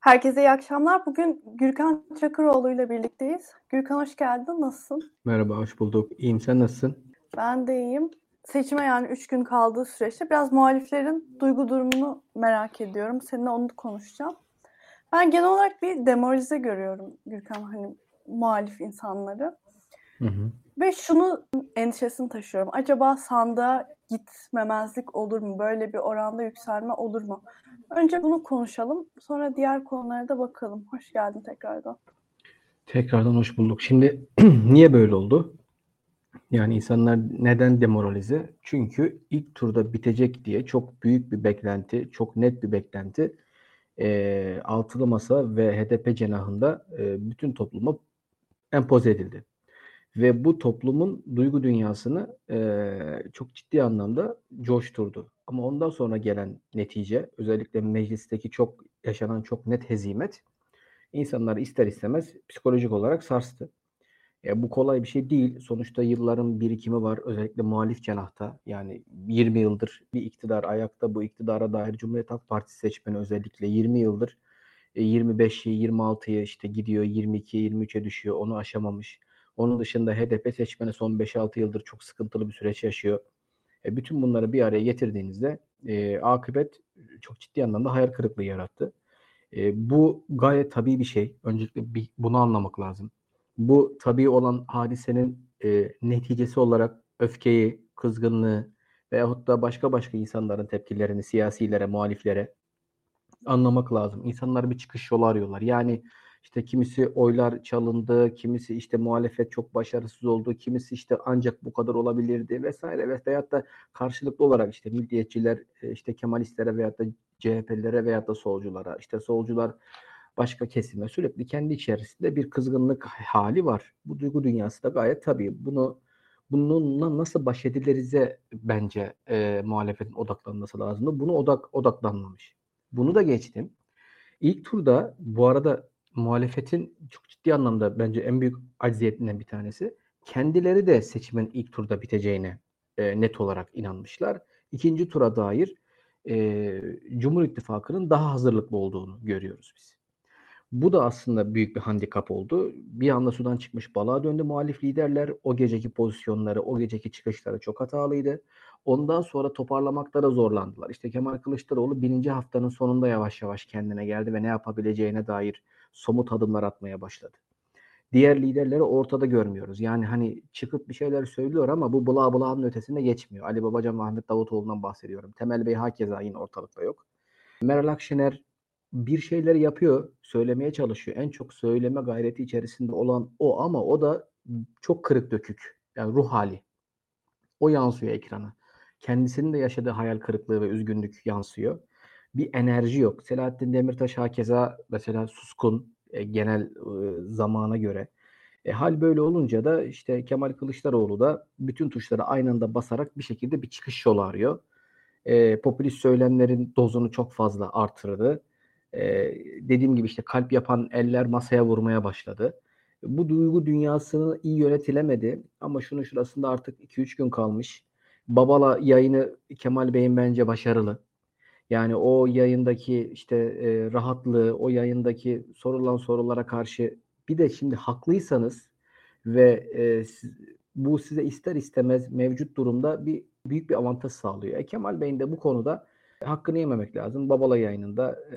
Herkese iyi akşamlar. Bugün Gürkan Çakıroğlu ile birlikteyiz. Gürkan hoş geldin. Nasılsın? Merhaba, hoş bulduk. İyiyim, sen nasılsın? Ben de iyiyim. Seçime yani 3 gün kaldığı süreçte biraz muhaliflerin duygu durumunu merak ediyorum. Seninle onu konuşacağım. Ben genel olarak bir demoralize görüyorum Gürkan hani muhalif insanları. Hı hı. Ve şunu endişesini taşıyorum. Acaba sandığa gitmemezlik olur mu? Böyle bir oranda yükselme olur mu? Önce bunu konuşalım. Sonra diğer konulara da bakalım. Hoş geldin tekrardan. Tekrardan hoş bulduk. Şimdi niye böyle oldu? Yani insanlar neden demoralize? Çünkü ilk turda bitecek diye çok büyük bir beklenti, çok net bir beklenti e, altılı masa ve HDP cenahında e, bütün topluma empoze edildi. Ve bu toplumun duygu dünyasını e, çok ciddi anlamda coşturdu. Ama ondan sonra gelen netice, özellikle meclisteki çok yaşanan çok net hezimet, insanları ister istemez psikolojik olarak sarstı. E, bu kolay bir şey değil. Sonuçta yılların birikimi var. Özellikle muhalif cenahta. Yani 20 yıldır bir iktidar ayakta. Bu iktidara dair Cumhuriyet Halk Partisi seçmeni özellikle 20 yıldır 25'i, 26'yı işte gidiyor, 22'ye, 23'e düşüyor. Onu aşamamış. Onun dışında HDP seçmeni son 5-6 yıldır çok sıkıntılı bir süreç yaşıyor. E, bütün bunları bir araya getirdiğinizde e, akıbet çok ciddi anlamda hayal kırıklığı yarattı. E, bu gayet tabii bir şey. Öncelikle bir, bunu anlamak lazım. Bu tabii olan hadisenin e, neticesi olarak öfkeyi, kızgınlığı veyahut da başka başka insanların tepkilerini siyasilere, muhaliflere anlamak lazım. İnsanlar bir çıkış yolu arıyorlar. Yani işte kimisi oylar çalındı, kimisi işte muhalefet çok başarısız oldu, kimisi işte ancak bu kadar olabilirdi vesaire ve veyahut da karşılıklı olarak işte milliyetçiler e, işte Kemalistlere veyahut da CHP'lilere veyahut da solculara işte solcular başka kesime sürekli kendi içerisinde bir kızgınlık hali var. Bu duygu dünyası da gayet tabii. Bunu bununla nasıl baş edilirize bence e, muhalefetin odaklanması lazım. Bunu odak odaklanmamış. Bunu da geçtim. İlk turda bu arada muhalefetin çok ciddi anlamda bence en büyük acziyetinden bir tanesi. Kendileri de seçimin ilk turda biteceğine e, net olarak inanmışlar. İkinci tura dair e, Cumhur İttifakı'nın daha hazırlıklı olduğunu görüyoruz biz. Bu da aslında büyük bir handikap oldu. Bir anda sudan çıkmış balığa döndü muhalif liderler. O geceki pozisyonları, o geceki çıkışları çok hatalıydı. Ondan sonra toparlamakta da zorlandılar. İşte Kemal Kılıçdaroğlu birinci haftanın sonunda yavaş yavaş kendine geldi ve ne yapabileceğine dair somut adımlar atmaya başladı. Diğer liderleri ortada görmüyoruz. Yani hani çıkıp bir şeyler söylüyor ama bu bula bulağın ötesinde geçmiyor. Ali Babacan ve Ahmet Davutoğlu'ndan bahsediyorum. Temel Bey hakeza yine ortalıkta yok. Meral Akşener bir şeyler yapıyor, söylemeye çalışıyor. En çok söyleme gayreti içerisinde olan o ama o da çok kırık dökük. Yani ruh hali. O yansıyor ekrana. Kendisinin de yaşadığı hayal kırıklığı ve üzgünlük yansıyor bir enerji yok. Selahattin Demirtaş hakeza mesela suskun e, genel e, zamana göre. E, hal böyle olunca da işte Kemal Kılıçdaroğlu da bütün tuşları aynı anda basarak bir şekilde bir çıkış yolu arıyor. E, popülist söylemlerin dozunu çok fazla artırdı. E, dediğim gibi işte kalp yapan eller masaya vurmaya başladı. Bu duygu dünyasını iyi yönetilemedi ama şunun şurasında artık 2-3 gün kalmış. Babala yayını Kemal Bey'in bence başarılı. Yani o yayındaki işte e, rahatlığı, o yayındaki sorulan sorulara karşı bir de şimdi haklıysanız ve e, siz, bu size ister istemez mevcut durumda bir büyük bir avantaj sağlıyor. E, Kemal Bey'in de bu konuda hakkını yememek lazım. Babala yayınında e,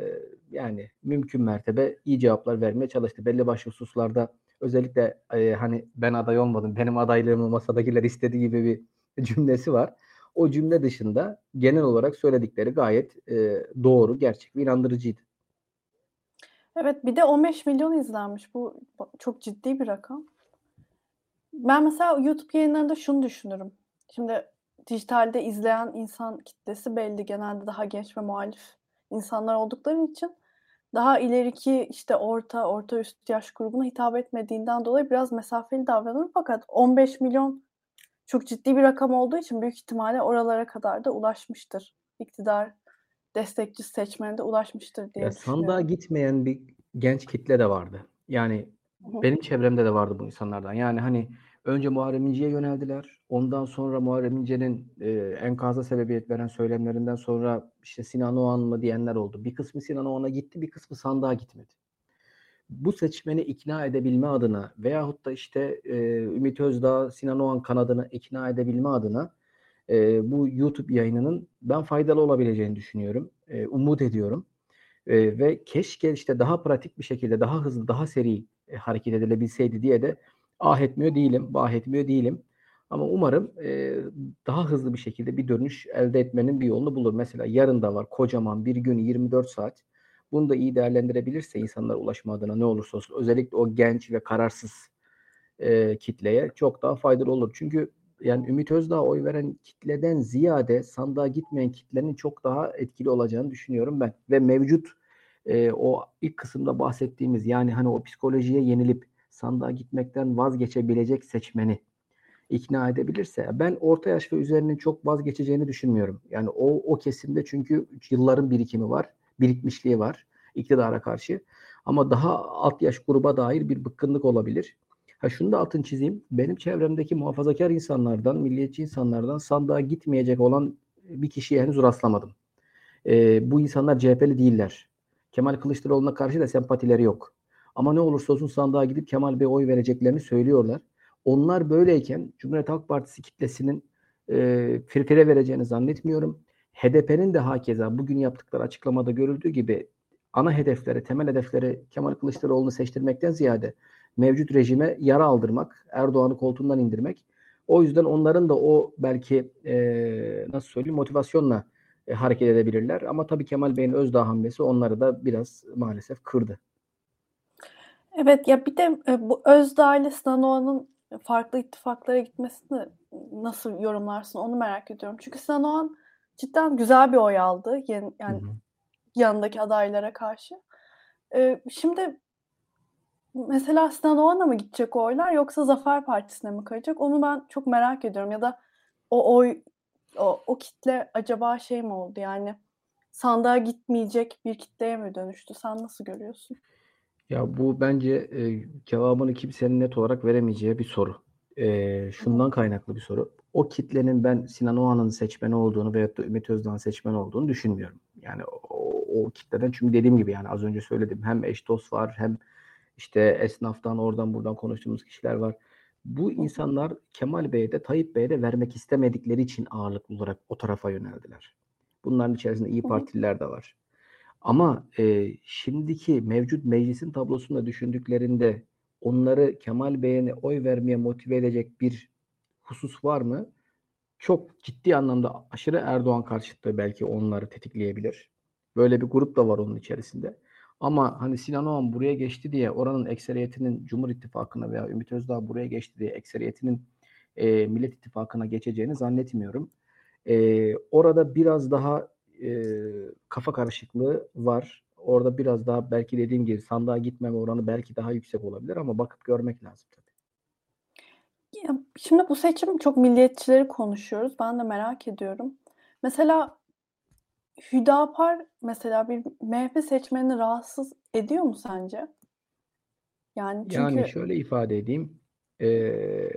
yani mümkün mertebe iyi cevaplar vermeye çalıştı. Belli başlı hususlarda özellikle e, hani ben aday olmadım, benim adaylığımı masadakiler istediği gibi bir cümlesi var. O cümle dışında genel olarak söyledikleri gayet e, doğru, gerçek ve inandırıcıydı. Evet bir de 15 milyon izlenmiş. Bu çok ciddi bir rakam. Ben mesela YouTube yayınlarında şunu düşünürüm. Şimdi dijitalde izleyen insan kitlesi belli. Genelde daha genç ve muhalif insanlar oldukları için daha ileriki işte orta, orta üst yaş grubuna hitap etmediğinden dolayı biraz mesafeli davranır. Fakat 15 milyon çok ciddi bir rakam olduğu için büyük ihtimalle oralara kadar da ulaşmıştır. İktidar destekçi seçmene de ulaşmıştır diye ya Sandığa gitmeyen bir genç kitle de vardı. Yani Hı-hı. benim çevremde de vardı bu insanlardan. Yani hani Önce Muharrem İnce'ye yöneldiler. Ondan sonra Muharrem İnce'nin e, enkaza sebebiyet veren söylemlerinden sonra işte Sinan Oğan mı diyenler oldu. Bir kısmı Sinan Oğan'a gitti, bir kısmı sandığa gitmedi. Bu seçmeni ikna edebilme adına veyahut da işte e, Ümit Özdağ, Sinan Oğan kanadını ikna edebilme adına e, bu YouTube yayınının ben faydalı olabileceğini düşünüyorum. E, umut ediyorum. E, ve keşke işte daha pratik bir şekilde, daha hızlı, daha seri e, hareket edilebilseydi diye de ah etmiyor değilim, bah etmiyor değilim. Ama umarım e, daha hızlı bir şekilde bir dönüş elde etmenin bir yolunu bulur. Mesela yarın da var kocaman bir gün 24 saat. Bunu da iyi değerlendirebilirse insanlar ulaşma adına ne olursa olsun özellikle o genç ve kararsız e, kitleye çok daha faydalı olur. Çünkü yani Ümit Özdağ oy veren kitleden ziyade sandığa gitmeyen kitlenin çok daha etkili olacağını düşünüyorum ben. Ve mevcut e, o ilk kısımda bahsettiğimiz yani hani o psikolojiye yenilip sandığa gitmekten vazgeçebilecek seçmeni ikna edebilirse ben orta yaş ve üzerinin çok vazgeçeceğini düşünmüyorum. Yani o o kesimde çünkü yılların birikimi var, birikmişliği var iktidara karşı. Ama daha alt yaş gruba dair bir bıkkınlık olabilir. Ha şunu da altın çizeyim. Benim çevremdeki muhafazakar insanlardan, milliyetçi insanlardan sandığa gitmeyecek olan bir kişiye henüz rastlamadım. Ee, bu insanlar CHP'li değiller. Kemal Kılıçdaroğlu'na karşı da sempatileri yok. Ama ne olursa olsun sandığa gidip Kemal Bey oy vereceklerini söylüyorlar. Onlar böyleyken Cumhuriyet Halk Partisi kitlesinin e, firfire vereceğini zannetmiyorum. HDP'nin de hakeza bugün yaptıkları açıklamada görüldüğü gibi ana hedefleri, temel hedefleri Kemal Kılıçdaroğlu'nu seçtirmekten ziyade mevcut rejime yara aldırmak, Erdoğan'ı koltuğundan indirmek. O yüzden onların da o belki e, nasıl söyleyeyim motivasyonla e, hareket edebilirler. Ama tabii Kemal Bey'in Özdağ hamlesi onları da biraz maalesef kırdı. Evet ya bir de e, bu Özdağ ile Sinan farklı ittifaklara gitmesini nasıl yorumlarsın onu merak ediyorum. Çünkü Sinan Oğan cidden güzel bir oy aldı yani, yani hı hı. yanındaki adaylara karşı. Ee, şimdi mesela Sinan Oğan'a mı gidecek oylar yoksa Zafer Partisi'ne mi kayacak? Onu ben çok merak ediyorum. Ya da o oy o, o kitle acaba şey mi oldu yani sandığa gitmeyecek bir kitleye mi dönüştü? Sen nasıl görüyorsun? Ya bu bence e, cevabını kimsenin net olarak veremeyeceği bir soru. E, şundan kaynaklı bir soru. O kitlenin ben Sinan Oğan'ın seçmeni olduğunu veyahut da Ümit Özdağ'ın seçmeni olduğunu düşünmüyorum. Yani o, o kitleden çünkü dediğim gibi yani az önce söyledim hem eş dost var hem işte esnaftan oradan buradan konuştuğumuz kişiler var. Bu insanlar Kemal Bey'e de Tayyip Bey'e de vermek istemedikleri için ağırlıklı olarak o tarafa yöneldiler. Bunların içerisinde iyi Partililer de var. Ama e, şimdiki mevcut meclisin tablosunda düşündüklerinde onları Kemal Bey'e oy vermeye motive edecek bir husus var mı? Çok ciddi anlamda aşırı Erdoğan karşıtlığı belki onları tetikleyebilir. Böyle bir grup da var onun içerisinde. Ama hani Sinan Oğan buraya geçti diye oranın ekseriyetinin Cumhur İttifakı'na veya Ümit Özdağ buraya geçti diye ekseriyetinin e, Millet İttifakı'na geçeceğini zannetmiyorum. E, orada biraz daha e, kafa karışıklığı var. Orada biraz daha belki dediğim gibi sandığa gitmeme oranı belki daha yüksek olabilir ama bakıp görmek lazım. Ya, şimdi bu seçim çok milliyetçileri konuşuyoruz. Ben de merak ediyorum. Mesela Hüdapar mesela bir MHP seçmenini rahatsız ediyor mu sence? Yani çünkü Yani şöyle ifade edeyim. Ee,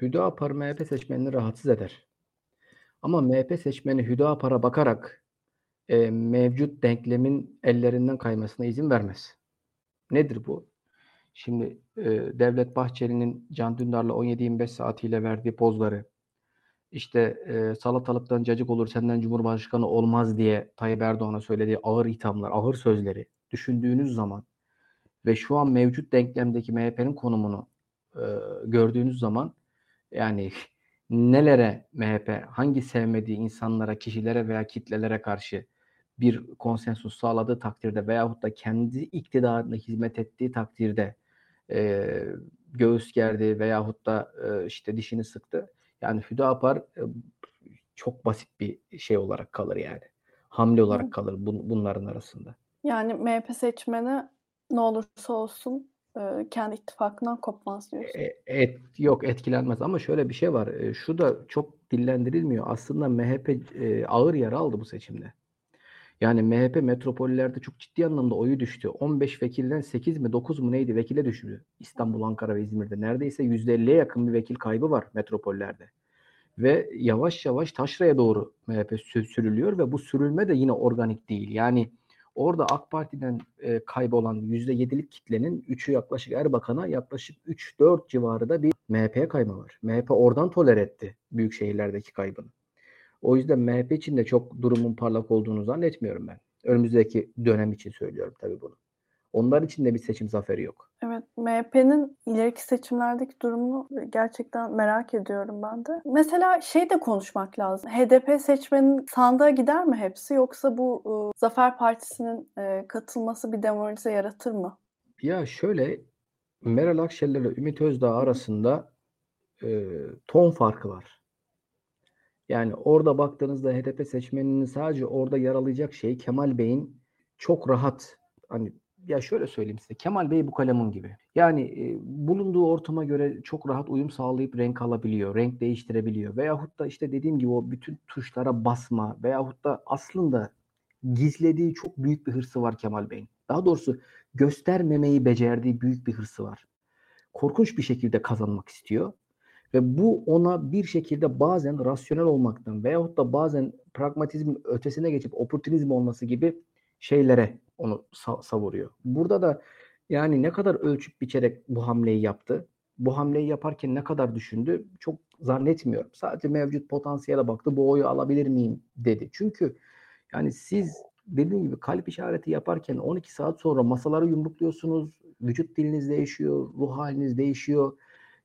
Hüdapar MHP seçmenini rahatsız eder. Ama MHP seçmeni Hüdapar'a bakarak e, mevcut denklemin ellerinden kaymasına izin vermez. Nedir bu? Şimdi e, Devlet Bahçeli'nin Can Dündar'la 17-25 saatiyle verdiği pozları, işte e, salatalıktan cacık olur senden Cumhurbaşkanı olmaz diye Tayyip Erdoğan'a söylediği ağır ithamlar, ağır sözleri düşündüğünüz zaman ve şu an mevcut denklemdeki MHP'nin konumunu e, gördüğünüz zaman yani nelere MHP, hangi sevmediği insanlara, kişilere veya kitlelere karşı bir konsensus sağladığı takdirde veyahut da kendi iktidarına hizmet ettiği takdirde e, göğüs gerdi veyahut da e, işte dişini sıktı. Yani Hüdapar e, çok basit bir şey olarak kalır yani. Hamle olarak kalır bun, bunların arasında. Yani MHP seçmeni ne olursa olsun e, kendi ittifakından kopmaz diyorsun. E, et, yok etkilenmez ama şöyle bir şey var. E, şu da çok dillendirilmiyor. Aslında MHP e, ağır yara aldı bu seçimde. Yani MHP metropollerde çok ciddi anlamda oyu düştü. 15 vekilden 8 mi 9 mu neydi vekile düşürdü. İstanbul, Ankara ve İzmir'de. Neredeyse %50'ye yakın bir vekil kaybı var metropollerde. Ve yavaş yavaş taşraya doğru MHP sürülüyor ve bu sürülme de yine organik değil. Yani orada AK Parti'den e, kaybolan %7'lik kitlenin 3'ü yaklaşık Erbakan'a yaklaşık 3-4 civarı da bir MHP'ye kayma var. MHP oradan toler etti büyük şehirlerdeki kaybını. O yüzden MHP için de çok durumun parlak olduğunu zannetmiyorum ben. Önümüzdeki dönem için söylüyorum tabii bunu. Onlar için de bir seçim zaferi yok. Evet, MHP'nin ileriki seçimlerdeki durumunu gerçekten merak ediyorum ben de. Mesela şey de konuşmak lazım. HDP seçmenin sandığa gider mi hepsi yoksa bu e, Zafer Partisi'nin e, katılması bir demoralize yaratır mı? Ya şöyle Meral Akşener ile Ümit Özdağ arasında e, ton farkı var. Yani orada baktığınızda HDP seçmeninin sadece orada yaralayacak şey Kemal Bey'in çok rahat hani ya şöyle söyleyeyim size Kemal Bey bu kalemun gibi. Yani e, bulunduğu ortama göre çok rahat uyum sağlayıp renk alabiliyor, renk değiştirebiliyor. Veyahut da işte dediğim gibi o bütün tuşlara basma veyahut da aslında gizlediği çok büyük bir hırsı var Kemal Bey'in. Daha doğrusu göstermemeyi becerdiği büyük bir hırsı var. Korkunç bir şekilde kazanmak istiyor. Ve bu ona bir şekilde bazen rasyonel olmaktan veyahut da bazen pragmatizmin ötesine geçip oportunizm olması gibi şeylere onu savuruyor. Burada da yani ne kadar ölçüp biçerek bu hamleyi yaptı? Bu hamleyi yaparken ne kadar düşündü? Çok zannetmiyorum. Sadece mevcut potansiyele baktı. Bu oyu alabilir miyim dedi. Çünkü yani siz dediğim gibi kalp işareti yaparken 12 saat sonra masaları yumrukluyorsunuz. Vücut diliniz değişiyor, ruh haliniz değişiyor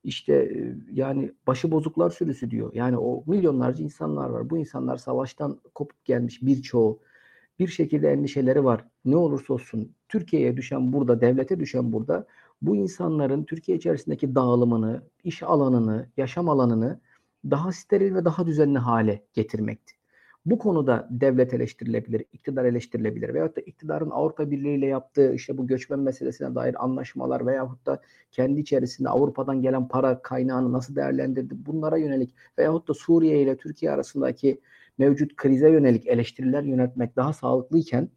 işte yani başı bozuklar sürüsü diyor. Yani o milyonlarca insanlar var. Bu insanlar savaştan kopup gelmiş birçoğu bir şekilde endişeleri var. Ne olursa olsun Türkiye'ye düşen burada, devlete düşen burada bu insanların Türkiye içerisindeki dağılımını, iş alanını, yaşam alanını daha steril ve daha düzenli hale getirmekti. Bu konuda devlet eleştirilebilir, iktidar eleştirilebilir veyahut da iktidarın Avrupa Birliği ile yaptığı işte bu göçmen meselesine dair anlaşmalar veyahut da kendi içerisinde Avrupa'dan gelen para kaynağını nasıl değerlendirdi bunlara yönelik veyahut da Suriye ile Türkiye arasındaki mevcut krize yönelik eleştiriler yönetmek daha sağlıklıyken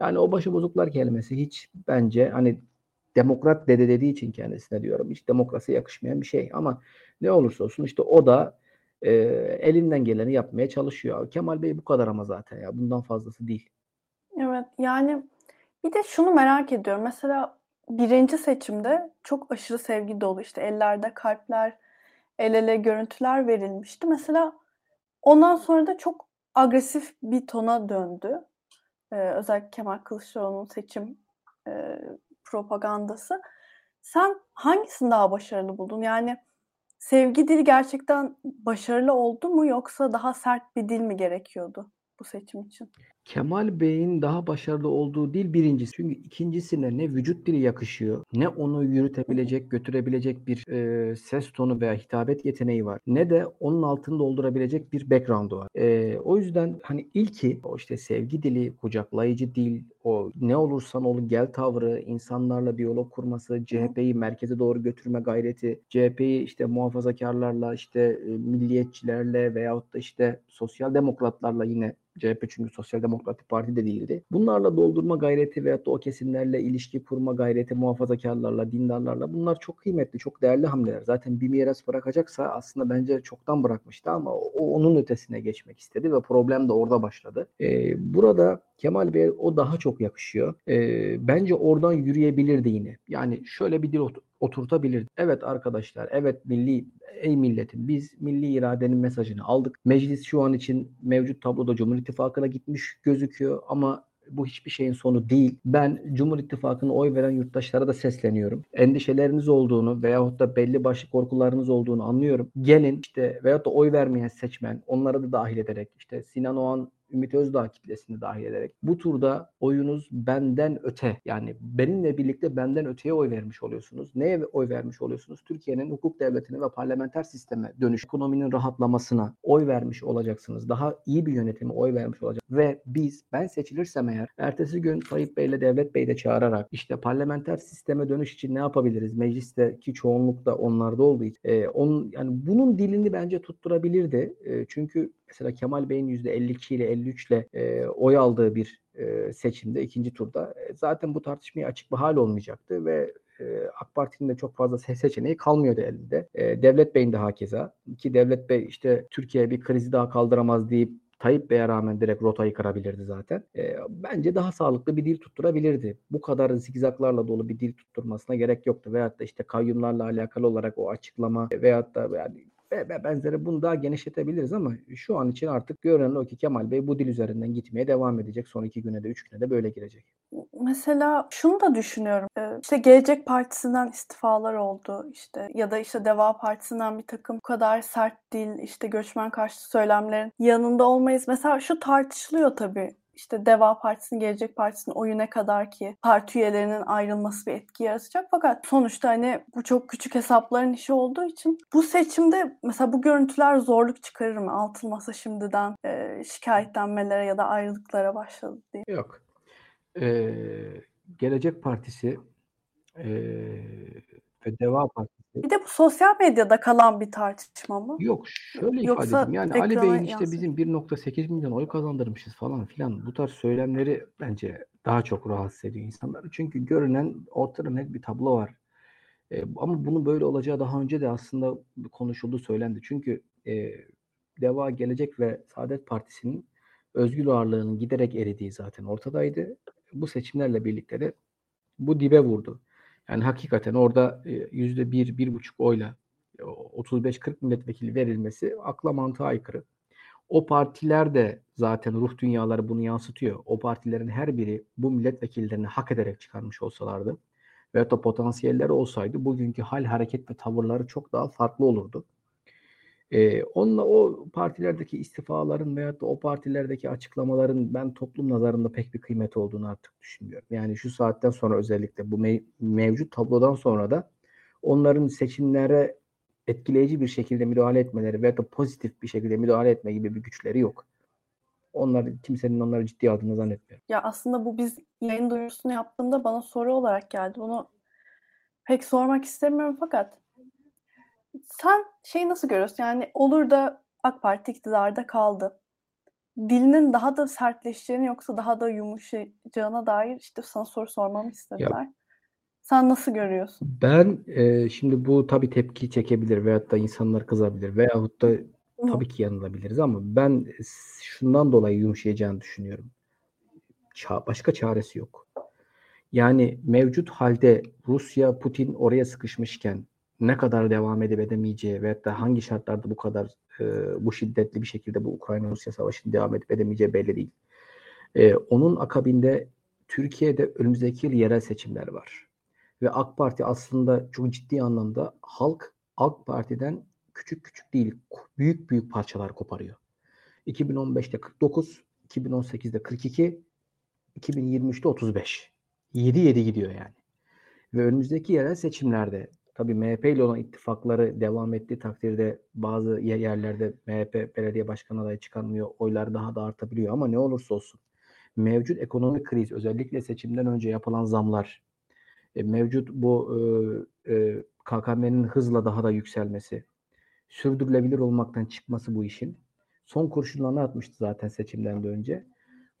yani o başıbozuklar kelimesi hiç bence hani demokrat dede dediği için kendisine diyorum hiç demokrasi yakışmayan bir şey. Ama ne olursa olsun işte o da e, elinden geleni yapmaya çalışıyor. Kemal Bey bu kadar ama zaten ya bundan fazlası değil. Evet yani bir de şunu merak ediyorum. Mesela birinci seçimde çok aşırı sevgi dolu işte ellerde kalpler, el ele görüntüler verilmişti. Mesela ondan sonra da çok agresif bir tona döndü. Ee, özellikle Kemal Kılıçdaroğlu'nun seçim e, propagandası. Sen hangisini daha başarılı buldun? Yani Sevgi dili gerçekten başarılı oldu mu yoksa daha sert bir dil mi gerekiyordu bu seçim için? Kemal Bey'in daha başarılı olduğu dil birincisi. Çünkü ikincisine ne vücut dili yakışıyor, ne onu yürütebilecek, götürebilecek bir e, ses tonu veya hitabet yeteneği var. Ne de onun altını doldurabilecek bir background'u var. E, o yüzden hani ilki o işte sevgi dili, kucaklayıcı dil, o ne olursan ol gel tavrı, insanlarla diyalog kurması, CHP'yi merkeze doğru götürme gayreti, CHP'yi işte muhafazakarlarla, işte e, milliyetçilerle veyahut da işte sosyal demokratlarla yine CHP çünkü Sosyal Demokratik Parti de değildi. Bunlarla doldurma gayreti veyahut da o kesimlerle ilişki kurma gayreti muhafazakarlarla, dindarlarla bunlar çok kıymetli, çok değerli hamleler. Zaten bir miras bırakacaksa aslında bence çoktan bırakmıştı ama o onun ötesine geçmek istedi ve problem de orada başladı. Ee, burada Kemal Bey o daha çok yakışıyor. Ee, bence oradan yürüyebilirdi yine. Yani şöyle bir dil oturtabilirdi. Evet arkadaşlar, evet milli ey milletim biz milli iradenin mesajını aldık. Meclis şu an için mevcut tabloda Cumhur İttifakı'na gitmiş gözüküyor ama bu hiçbir şeyin sonu değil. Ben Cumhur İttifakı'na oy veren yurttaşlara da sesleniyorum. Endişeleriniz olduğunu veyahut da belli başlı korkularınız olduğunu anlıyorum. Gelin işte veyahut da oy vermeyen seçmen onları da dahil ederek işte Sinan Oğan Ümit Özdağ kitlesini dahil ederek bu turda oyunuz benden öte yani benimle birlikte benden öteye oy vermiş oluyorsunuz. Neye oy vermiş oluyorsunuz? Türkiye'nin hukuk devletine ve parlamenter sisteme dönüş, ekonominin rahatlamasına oy vermiş olacaksınız. Daha iyi bir yönetime oy vermiş olacak. Ve biz ben seçilirsem eğer ertesi gün Tayyip Bey ile Devlet Bey de çağırarak işte parlamenter sisteme dönüş için ne yapabiliriz? Meclisteki çoğunluk da onlarda olduğu için. E, onun, yani bunun dilini bence tutturabilirdi. E, çünkü mesela Kemal Bey'in %52 ile 53 ile e, oy aldığı bir e, seçimde, ikinci turda e, zaten bu tartışmaya açık bir hal olmayacaktı ve e, AK Parti'nin de çok fazla seçeneği kalmıyordu elinde. E, Devlet Bey'in de hakeza. Ki Devlet Bey işte Türkiye bir krizi daha kaldıramaz deyip Tayyip Bey'e rağmen direkt rotayı kırabilirdi zaten. E, bence daha sağlıklı bir dil tutturabilirdi. Bu kadar zigzaklarla dolu bir dil tutturmasına gerek yoktu. Veyahut da işte kayyumlarla alakalı olarak o açıklama veyahut da yani ve benzeri bunu daha genişletebiliriz ama şu an için artık görünen o ki Kemal Bey bu dil üzerinden gitmeye devam edecek. Son iki güne de üç güne de böyle girecek. Mesela şunu da düşünüyorum. İşte Gelecek Partisi'nden istifalar oldu işte ya da işte Deva Partisi'nden bir takım bu kadar sert dil işte göçmen karşı söylemlerin yanında olmayız. Mesela şu tartışılıyor tabii işte Deva Partisi'nin, Gelecek Partisi'nin oyu ne kadar ki parti üyelerinin ayrılması bir etki yaratacak. Fakat sonuçta hani bu çok küçük hesapların işi olduğu için bu seçimde mesela bu görüntüler zorluk çıkarır mı? Altın Masa şimdiden e, şikayetlenmelere ya da ayrılıklara başladı diye. Yok. Ee, Gelecek Partisi e, ve Deva Partisi. Bir de bu sosyal medyada kalan bir tartışma mı? Yok şöyle Yoksa ifade edeyim. Yani Ali Bey'in işte bizim 1.8 milyon oy kazandırmışız falan filan. Bu tarz söylemleri bence daha çok rahatsız ediyor insanları. Çünkü görünen ortada net bir tablo var. E, ama bunu böyle olacağı daha önce de aslında konuşuldu, söylendi. Çünkü e, Deva Gelecek ve Saadet Partisi'nin özgür ağırlığının giderek eridiği zaten ortadaydı. Bu seçimlerle birlikte de bu dibe vurdu. Yani hakikaten orada e, yüzde bir, bir buçuk oyla 35-40 milletvekili verilmesi akla mantığa aykırı. O partiler de zaten ruh dünyaları bunu yansıtıyor. O partilerin her biri bu milletvekillerini hak ederek çıkarmış olsalardı veyahut da potansiyelleri olsaydı bugünkü hal, hareket ve tavırları çok daha farklı olurdu. Ee, onunla o partilerdeki istifaların veyahut da o partilerdeki açıklamaların ben toplum nazarında pek bir kıymeti olduğunu artık düşünmüyorum. Yani şu saatten sonra özellikle bu mev- mevcut tablodan sonra da onların seçimlere etkileyici bir şekilde müdahale etmeleri veya da pozitif bir şekilde müdahale etme gibi bir güçleri yok. Onlar kimsenin onları ciddi aldığını zannetmiyorum. Ya aslında bu biz yayın duyurusunu yaptığımda bana soru olarak geldi. Bunu pek sormak istemiyorum fakat sen şeyi nasıl görüyorsun? Yani olur da AK Parti iktidarda kaldı. Dilinin daha da sertleşeceğini yoksa daha da yumuşayacağına dair işte sana soru sormamı istediler. Ya, Sen nasıl görüyorsun? Ben e, şimdi bu tabii tepki çekebilir veyahut da insanlar kızabilir veyahut da tabii ki yanılabiliriz ama ben şundan dolayı yumuşayacağını düşünüyorum. Ça başka çaresi yok. Yani mevcut halde Rusya, Putin oraya sıkışmışken ne kadar devam edip edemeyeceği ve da hangi şartlarda bu kadar e, bu şiddetli bir şekilde bu Ukrayna-Rusya savaşının devam edip edemeyeceği belli değil. E, onun akabinde Türkiye'de önümüzdeki yıl yerel seçimler var. Ve AK Parti aslında çok ciddi anlamda halk AK Parti'den küçük küçük değil büyük büyük parçalar koparıyor. 2015'te 49, 2018'de 42, 2023'te 35. 7-7 gidiyor yani. Ve önümüzdeki yerel seçimlerde Tabii MHP ile olan ittifakları devam ettiği takdirde bazı yerlerde MHP belediye başkanı adayı çıkarmıyor. Oylar daha da artabiliyor ama ne olursa olsun mevcut ekonomik kriz özellikle seçimden önce yapılan zamlar e, mevcut bu e, e, KKM'nin hızla daha da yükselmesi sürdürülebilir olmaktan çıkması bu işin son kurşunlarını atmıştı zaten seçimden de önce.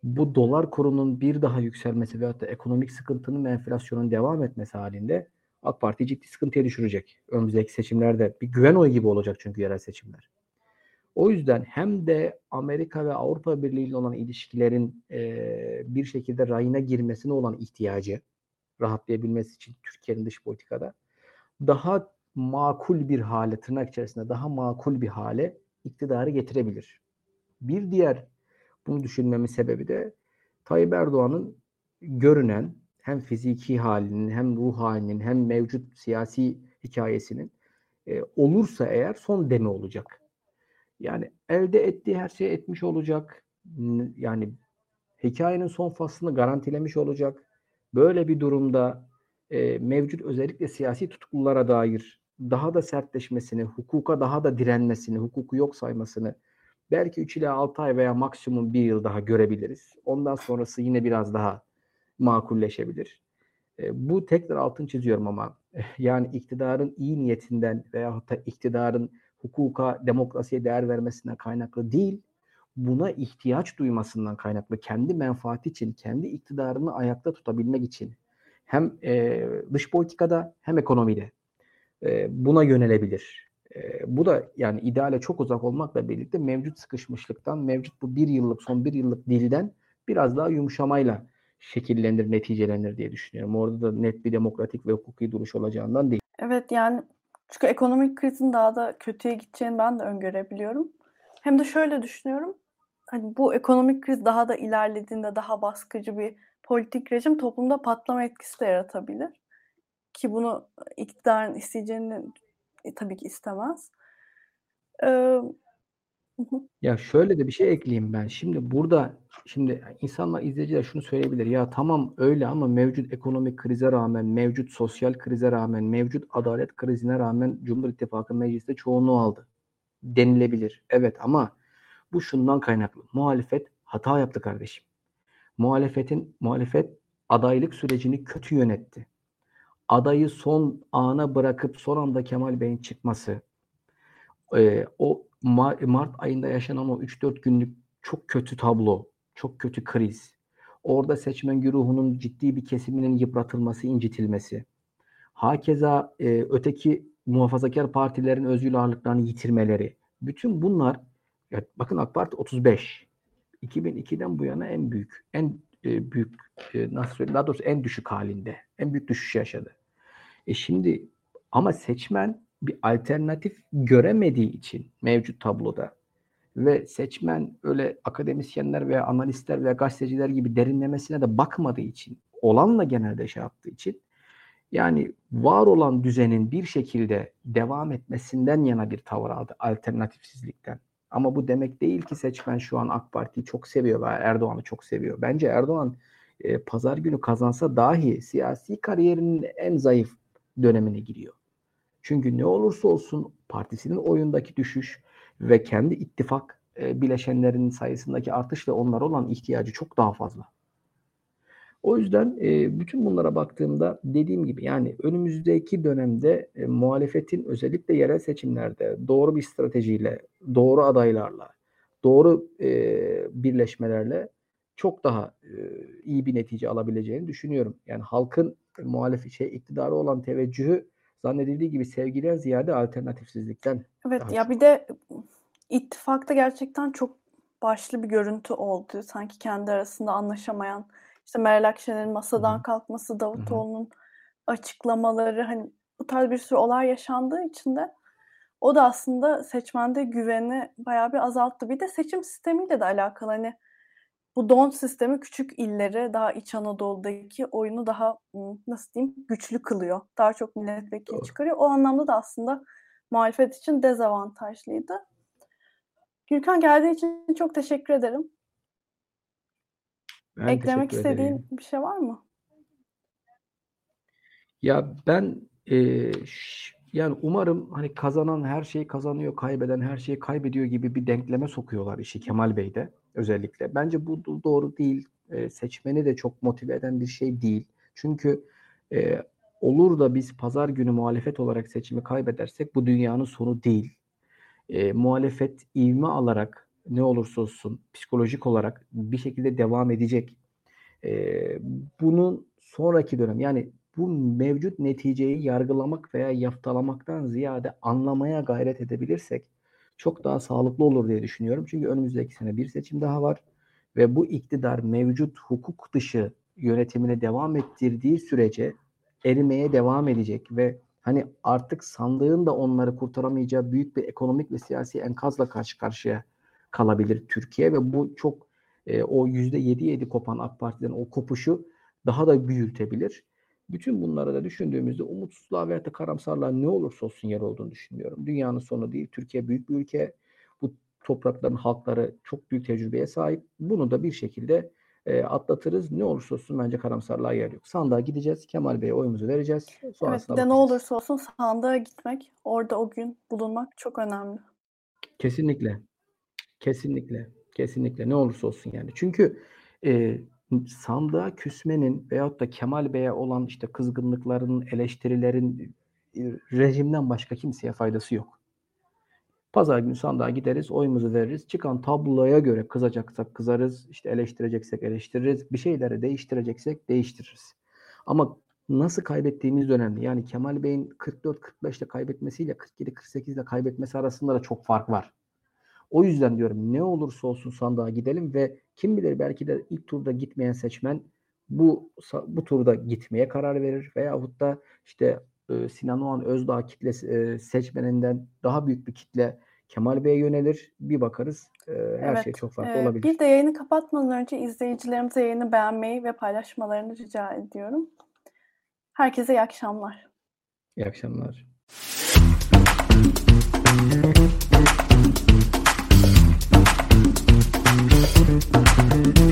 Bu dolar kurunun bir daha yükselmesi veyahut da ekonomik sıkıntının enflasyonun devam etmesi halinde AK Parti ciddi sıkıntıya düşürecek. Önümüzdeki seçimlerde bir güven oyu gibi olacak çünkü yerel seçimler. O yüzden hem de Amerika ve Avrupa Birliği ile olan ilişkilerin e, bir şekilde rayına girmesine olan ihtiyacı rahatlayabilmesi için Türkiye'nin dış politikada daha makul bir hale, tırnak içerisinde daha makul bir hale iktidarı getirebilir. Bir diğer bunu düşünmemin sebebi de Tayyip Erdoğan'ın görünen hem fiziki halinin hem ruh halinin hem mevcut siyasi hikayesinin e, olursa eğer son demi olacak. Yani elde ettiği her şeyi etmiş olacak. Yani hikayenin son faslını garantilemiş olacak. Böyle bir durumda e, mevcut özellikle siyasi tutuklulara dair daha da sertleşmesini, hukuka daha da direnmesini, hukuku yok saymasını belki 3 ila 6 ay veya maksimum 1 yıl daha görebiliriz. Ondan sonrası yine biraz daha makulleşebilir. E, bu tekrar altın çiziyorum ama yani iktidarın iyi niyetinden veya da iktidarın hukuka, demokrasiye değer vermesinden kaynaklı değil. buna ihtiyaç duymasından kaynaklı kendi menfaati için, kendi iktidarını ayakta tutabilmek için hem e, dış politikada hem ekonomide e, buna yönelebilir. E, bu da yani ideale çok uzak olmakla birlikte mevcut sıkışmışlıktan, mevcut bu bir yıllık, son bir yıllık dilden biraz daha yumuşamayla şekillenir, neticelenir diye düşünüyorum. Orada da net bir demokratik ve hukuki duruş olacağından değil. Evet yani çünkü ekonomik krizin daha da kötüye gideceğini ben de öngörebiliyorum. Hem de şöyle düşünüyorum. Hani bu ekonomik kriz daha da ilerlediğinde daha baskıcı bir politik rejim toplumda patlama etkisi de yaratabilir. Ki bunu iktidarın isteyeceğini e, tabii ki istemez. Ee, ya şöyle de bir şey ekleyeyim ben. Şimdi burada şimdi insanlar izleyiciler şunu söyleyebilir. Ya tamam öyle ama mevcut ekonomik krize rağmen, mevcut sosyal krize rağmen, mevcut adalet krizine rağmen Cumhur İttifakı mecliste çoğunluğu aldı. Denilebilir. Evet ama bu şundan kaynaklı. Muhalefet hata yaptı kardeşim. Muhalefetin muhalefet adaylık sürecini kötü yönetti. Adayı son ana bırakıp son anda Kemal Bey'in çıkması, e, o Mart ayında yaşanan o 3-4 günlük çok kötü tablo, çok kötü kriz, orada seçmen güruhunun ciddi bir kesiminin yıpratılması, incitilmesi, hakeza e, öteki muhafazakar partilerin özgür ağırlıklarını yitirmeleri, bütün bunlar, ya bakın AK Parti 35, 2002'den bu yana en büyük, en e, büyük, e, nasıl söyleyeyim, daha doğrusu en düşük halinde, en büyük düşüş yaşadı. E şimdi ama seçmen bir alternatif göremediği için mevcut tabloda ve seçmen öyle akademisyenler veya analistler veya gazeteciler gibi derinlemesine de bakmadığı için olanla genelde şey yaptığı için yani var olan düzenin bir şekilde devam etmesinden yana bir tavır aldı alternatifsizlikten. Ama bu demek değil ki seçmen şu an AK Parti'yi çok seviyor veya Erdoğan'ı çok seviyor. Bence Erdoğan e, pazar günü kazansa dahi siyasi kariyerinin en zayıf dönemine giriyor. Çünkü ne olursa olsun partisinin oyundaki düşüş ve kendi ittifak e, bileşenlerinin sayısındaki artış ve onlara olan ihtiyacı çok daha fazla. O yüzden e, bütün bunlara baktığımda dediğim gibi yani önümüzdeki dönemde e, muhalefetin özellikle yerel seçimlerde doğru bir stratejiyle, doğru adaylarla, doğru e, birleşmelerle çok daha e, iyi bir netice alabileceğini düşünüyorum. Yani halkın muhalefet şey iktidarı olan teveccühü zannedildiği gibi sevgiden ziyade alternatifsizlikten. Evet ya bir de ittifakta gerçekten çok başlı bir görüntü oldu. Sanki kendi arasında anlaşamayan işte Meral Akşener'in masadan Hı-hı. kalkması, Davutoğlu'nun açıklamaları hani bu tarz bir sürü olay yaşandığı için de o da aslında seçmende güveni bayağı bir azalttı. Bir de seçim sistemiyle de alakalı hani bu don sistemi küçük illeri daha İç Anadolu'daki oyunu daha nasıl diyeyim güçlü kılıyor. Daha çok milletvekili Doğru. çıkarıyor. O anlamda da aslında muhalefet için dezavantajlıydı. Gürkan geldiği için çok teşekkür ederim. Ben Eklemek istediğin ederim. bir şey var mı? Ya ben e, yani umarım hani kazanan her şeyi kazanıyor, kaybeden her şeyi kaybediyor gibi bir denkleme sokuyorlar işi Kemal Bey'de özellikle. Bence bu doğru değil. E, seçmeni de çok motive eden bir şey değil. Çünkü e, olur da biz pazar günü muhalefet olarak seçimi kaybedersek bu dünyanın sonu değil. E, muhalefet ivme alarak ne olursa olsun psikolojik olarak bir şekilde devam edecek. E, bunun sonraki dönem yani bu mevcut neticeyi yargılamak veya yaftalamaktan ziyade anlamaya gayret edebilirsek çok daha sağlıklı olur diye düşünüyorum. Çünkü önümüzdeki sene bir seçim daha var ve bu iktidar mevcut hukuk dışı yönetimine devam ettirdiği sürece erimeye devam edecek ve hani artık sandığın da onları kurtaramayacağı büyük bir ekonomik ve siyasi enkazla karşı karşıya kalabilir Türkiye ve bu çok e, o yüzde yedi yedi kopan AK Parti'den o kopuşu daha da büyütebilir. Bütün bunları da düşündüğümüzde umutsuzluğa veya da karamsarlığa ne olursa olsun yer olduğunu düşünmüyorum. Dünyanın sonu değil. Türkiye büyük bir ülke. Bu toprakların halkları çok büyük tecrübeye sahip. Bunu da bir şekilde e, atlatırız. Ne olursa olsun bence karamsarlığa yer yok. Sandığa gideceğiz. Kemal Bey'e oyumuzu vereceğiz. evet bir de ne olursa olsun sandığa gitmek, orada o gün bulunmak çok önemli. Kesinlikle. Kesinlikle. Kesinlikle. Ne olursa olsun yani. Çünkü e, sandığa küsmenin veyahut da Kemal Bey'e olan işte kızgınlıkların, eleştirilerin e, rejimden başka kimseye faydası yok. Pazar günü sandığa gideriz, oyumuzu veririz. Çıkan tabloya göre kızacaksak kızarız, işte eleştireceksek eleştiririz, bir şeyleri değiştireceksek değiştiririz. Ama nasıl kaybettiğimiz önemli. Yani Kemal Bey'in 44-45 ile kaybetmesiyle 47-48 ile kaybetmesi arasında da çok fark var. O yüzden diyorum ne olursa olsun sandığa gidelim ve kim bilir belki de ilk turda gitmeyen seçmen bu bu turda gitmeye karar verir veyahut da işte e, Sinan Oğan Özdağ kitlesi e, seçmeninden daha büyük bir kitle Kemal Bey'e yönelir. Bir bakarız e, her evet, şey çok farklı e, olabilir. Bir de yayını kapatmadan önce izleyicilerimize yayını beğenmeyi ve paylaşmalarını rica ediyorum. Herkese iyi akşamlar. İyi akşamlar. Mm-hmm.